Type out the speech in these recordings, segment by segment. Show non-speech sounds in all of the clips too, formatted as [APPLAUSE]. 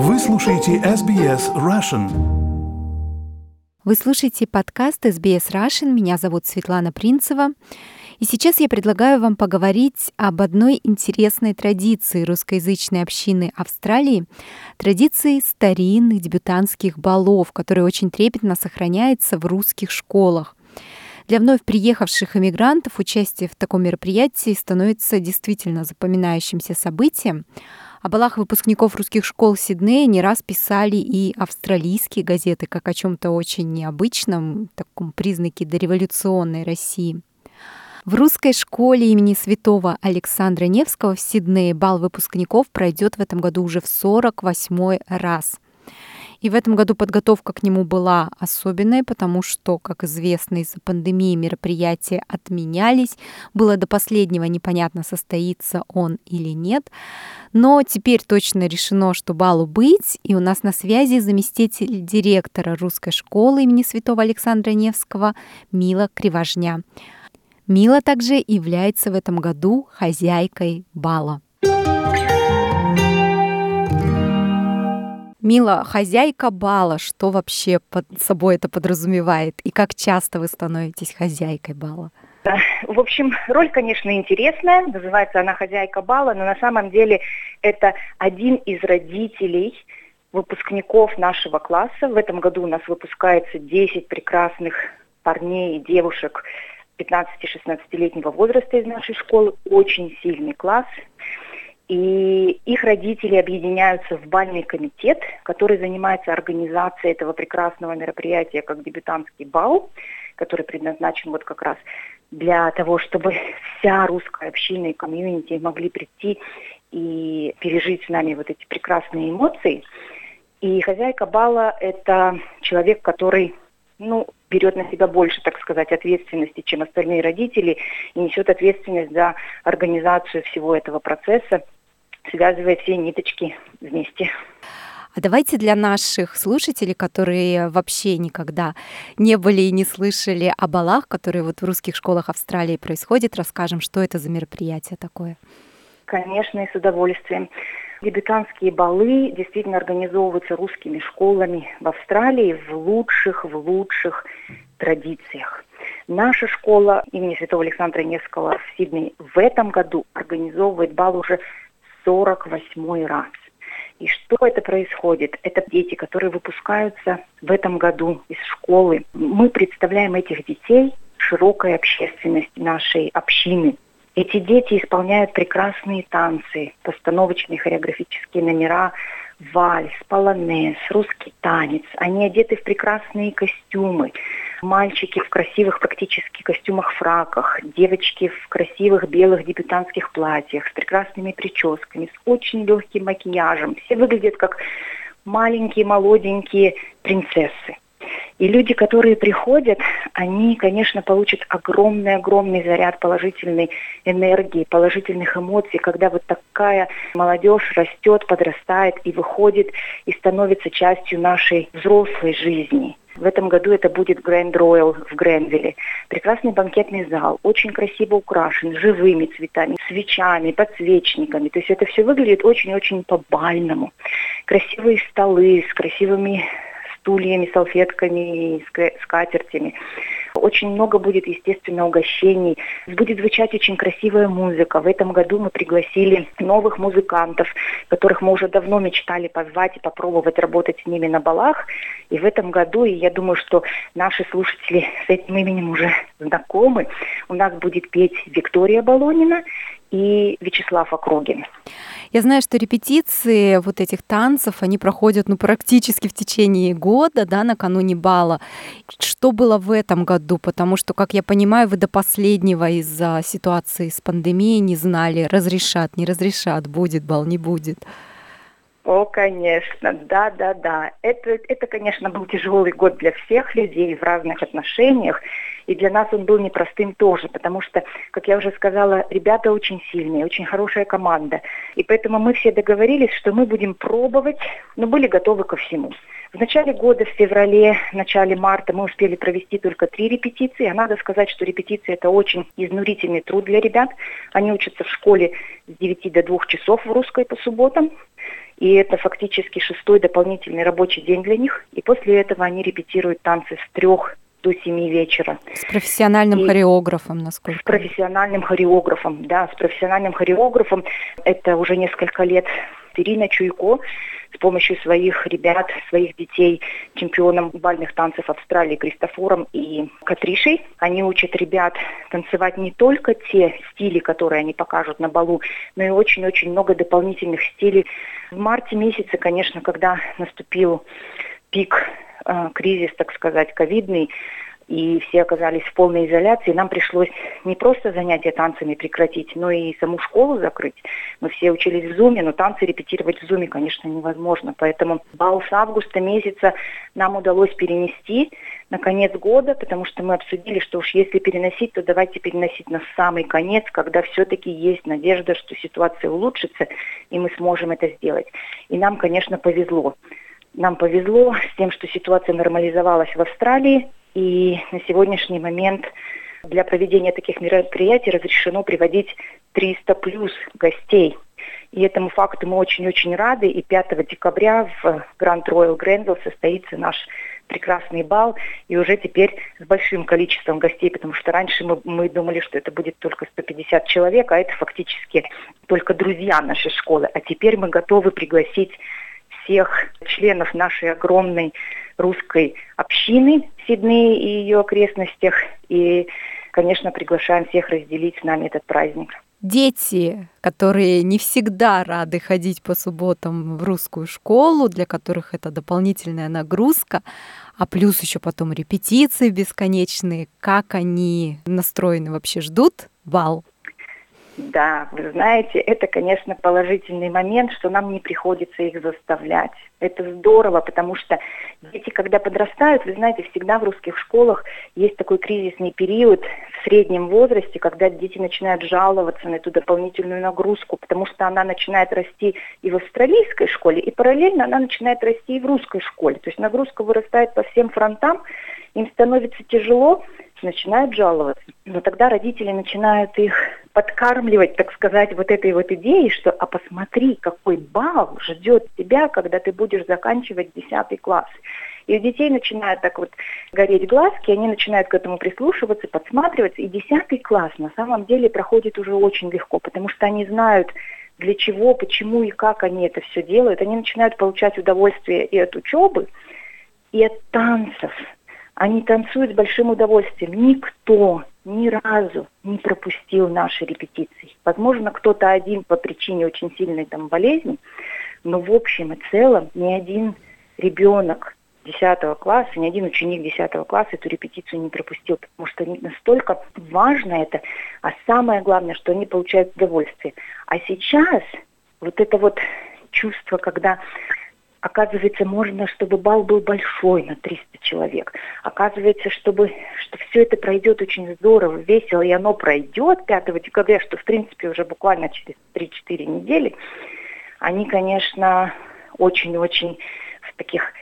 Вы слушаете SBS Russian. Вы слушаете подкаст SBS Russian. Меня зовут Светлана Принцева. И сейчас я предлагаю вам поговорить об одной интересной традиции русскоязычной общины Австралии, традиции старинных дебютантских балов, которая очень трепетно сохраняется в русских школах. Для вновь приехавших иммигрантов участие в таком мероприятии становится действительно запоминающимся событием. О балах выпускников русских школ Сиднея не раз писали и австралийские газеты, как о чем-то очень необычном, таком признаке дореволюционной России. В русской школе имени святого Александра Невского в Сиднее бал выпускников пройдет в этом году уже в 48 раз – и в этом году подготовка к нему была особенной, потому что, как известно, из-за пандемии мероприятия отменялись. Было до последнего непонятно, состоится он или нет. Но теперь точно решено, что балу быть, и у нас на связи заместитель директора русской школы имени святого Александра Невского Мила Кривожня. Мила также является в этом году хозяйкой бала. Мила, хозяйка бала, что вообще под собой это подразумевает? И как часто вы становитесь хозяйкой бала? В общем, роль, конечно, интересная. Называется она хозяйка бала, но на самом деле это один из родителей выпускников нашего класса. В этом году у нас выпускается 10 прекрасных парней и девушек 15-16-летнего возраста из нашей школы. Очень сильный класс. И их родители объединяются в бальный комитет, который занимается организацией этого прекрасного мероприятия, как дебютантский бал, который предназначен вот как раз для того, чтобы вся русская община и комьюнити могли прийти и пережить с нами вот эти прекрасные эмоции. И хозяйка бала – это человек, который ну, берет на себя больше, так сказать, ответственности, чем остальные родители, и несет ответственность за организацию всего этого процесса связывая все ниточки вместе. А давайте для наших слушателей, которые вообще никогда не были и не слышали о балах, которые вот в русских школах Австралии происходят, расскажем, что это за мероприятие такое. Конечно, и с удовольствием. Дебютантские балы действительно организовываются русскими школами в Австралии в лучших, в лучших традициях. Наша школа имени Святого Александра Невского в Сиднее в этом году организовывает бал уже 48 раз. И что это происходит? Это дети, которые выпускаются в этом году из школы. Мы представляем этих детей широкой общественности нашей общины. Эти дети исполняют прекрасные танцы, постановочные хореографические номера, вальс, полонез, русский танец. Они одеты в прекрасные костюмы. Мальчики в красивых практически костюмах-фраках, девочки в красивых белых дебютантских платьях, с прекрасными прическами, с очень легким макияжем. Все выглядят как маленькие, молоденькие принцессы. И люди, которые приходят, они, конечно, получат огромный-огромный заряд положительной энергии, положительных эмоций, когда вот такая молодежь растет, подрастает и выходит и становится частью нашей взрослой жизни. В этом году это будет Grand Royal в Гренвилле. Прекрасный банкетный зал, очень красиво украшен, живыми цветами, свечами, подсвечниками. То есть это все выглядит очень-очень по-бальному. Красивые столы с красивыми стульями, салфетками, скатертями. Очень много будет, естественно, угощений. Будет звучать очень красивая музыка. В этом году мы пригласили новых музыкантов, которых мы уже давно мечтали позвать и попробовать работать с ними на балах. И в этом году, и я думаю, что наши слушатели с этим именем уже знакомы, у нас будет петь Виктория Болонина и Вячеслав Округин. Я знаю, что репетиции вот этих танцев, они проходят ну, практически в течение года, да, накануне бала. Что было в этом году? Потому что, как я понимаю, вы до последнего из-за ситуации с пандемией не знали, разрешат, не разрешат, будет бал, не будет. О, конечно, да, да, да. Это, это, конечно, был тяжелый год для всех людей в разных отношениях. И для нас он был непростым тоже, потому что, как я уже сказала, ребята очень сильные, очень хорошая команда. И поэтому мы все договорились, что мы будем пробовать, но были готовы ко всему. В начале года, в феврале, в начале марта мы успели провести только три репетиции. А надо сказать, что репетиции – это очень изнурительный труд для ребят. Они учатся в школе с 9 до 2 часов в русской по субботам. И это фактически шестой дополнительный рабочий день для них. И после этого они репетируют танцы с трех до семи вечера. С профессиональным и хореографом, насколько? С профессиональным хореографом, да, с профессиональным хореографом. Это уже несколько лет Ирина Чуйко с помощью своих ребят, своих детей, чемпионом бальных танцев Австралии Кристофором и Катришей. Они учат ребят танцевать не только те стили, которые они покажут на балу, но и очень-очень много дополнительных стилей. В марте месяце, конечно, когда наступил пик э, кризис, так сказать, ковидный, и все оказались в полной изоляции. Нам пришлось не просто занятия танцами прекратить, но и саму школу закрыть. Мы все учились в Зуме, но танцы репетировать в Зуме, конечно, невозможно. Поэтому бал с августа месяца нам удалось перенести на конец года, потому что мы обсудили, что уж если переносить, то давайте переносить на самый конец, когда все-таки есть надежда, что ситуация улучшится, и мы сможем это сделать. И нам, конечно, повезло. Нам повезло с тем, что ситуация нормализовалась в Австралии, и на сегодняшний момент для проведения таких мероприятий разрешено приводить 300 плюс гостей. И этому факту мы очень-очень рады. И 5 декабря в Grand Royal Grenville состоится наш прекрасный бал. И уже теперь с большим количеством гостей, потому что раньше мы, мы думали, что это будет только 150 человек, а это фактически только друзья нашей школы. А теперь мы готовы пригласить всех членов нашей огромной русской общины в Сиднее и ее окрестностях. И, конечно, приглашаем всех разделить с нами этот праздник. Дети, которые не всегда рады ходить по субботам в русскую школу, для которых это дополнительная нагрузка, а плюс еще потом репетиции бесконечные, как они настроены вообще, ждут бал? Да, вы знаете, это, конечно, положительный момент, что нам не приходится их заставлять. Это здорово, потому что дети, когда подрастают, вы знаете, всегда в русских школах есть такой кризисный период в среднем возрасте, когда дети начинают жаловаться на эту дополнительную нагрузку, потому что она начинает расти и в австралийской школе, и параллельно она начинает расти и в русской школе. То есть нагрузка вырастает по всем фронтам, им становится тяжело, начинают жаловаться. Но тогда родители начинают их подкармливать, так сказать, вот этой вот идеей, что а посмотри, какой бал ждет тебя, когда ты будешь заканчивать 10 класс. И у детей начинают так вот гореть глазки, они начинают к этому прислушиваться, подсматриваться. И 10 класс на самом деле проходит уже очень легко, потому что они знают, для чего, почему и как они это все делают. Они начинают получать удовольствие и от учебы, и от танцев. Они танцуют с большим удовольствием. Никто ни разу не пропустил наши репетиции. Возможно, кто-то один по причине очень сильной там болезни, но в общем и целом ни один ребенок 10 класса, ни один ученик 10 класса эту репетицию не пропустил, потому что настолько важно это, а самое главное, что они получают удовольствие. А сейчас вот это вот чувство, когда Оказывается, можно, чтобы бал был большой, на 300 человек. Оказывается, чтобы, что все это пройдет очень здорово, весело, и оно пройдет 5 декабря, что, в принципе, уже буквально через 3-4 недели. Они, конечно, очень-очень в таких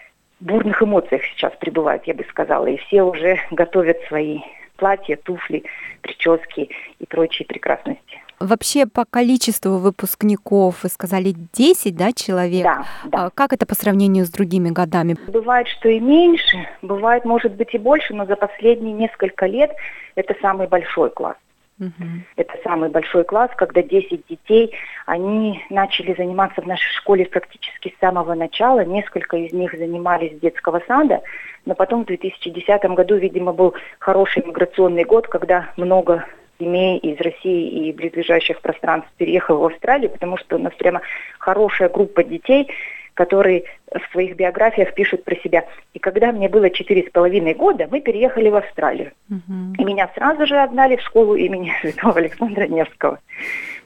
бурных эмоциях сейчас пребывают, я бы сказала. И все уже готовят свои платья, туфли, прически и прочие прекрасности. Вообще по количеству выпускников вы сказали 10, да, человек? Да, да. А как это по сравнению с другими годами? Бывает, что и меньше, бывает, может быть, и больше, но за последние несколько лет это самый большой класс. Угу. Это самый большой класс, когда 10 детей, они начали заниматься в нашей школе практически с самого начала. Несколько из них занимались с детского сада, но потом в 2010 году, видимо, был хороший миграционный год, когда много семей из России и близлежащих пространств переехал в Австралию, потому что у нас прямо хорошая группа детей, которые в своих биографиях пишут про себя. И когда мне было четыре с половиной года, мы переехали в Австралию. Uh-huh. И меня сразу же отдали в школу имени [LAUGHS] Святого Александра Невского.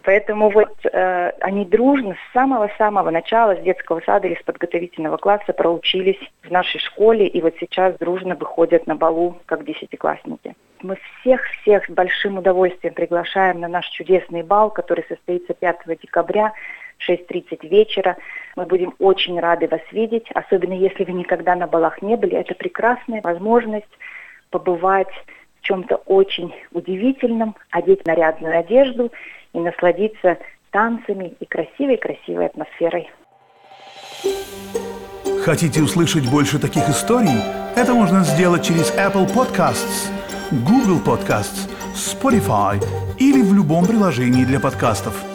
Поэтому вот э, они дружно с самого-самого начала, с детского сада или с подготовительного класса проучились в нашей школе, и вот сейчас дружно выходят на балу, как десятиклассники. Мы всех-всех с большим удовольствием приглашаем на наш чудесный бал, который состоится 5 декабря 6.30 вечера. Мы будем очень рады вас видеть, особенно если вы никогда на балах не были. Это прекрасная возможность побывать чем-то очень удивительном, одеть нарядную одежду и насладиться танцами и красивой-красивой атмосферой. Хотите услышать больше таких историй? Это можно сделать через Apple Podcasts, Google Podcasts, Spotify или в любом приложении для подкастов.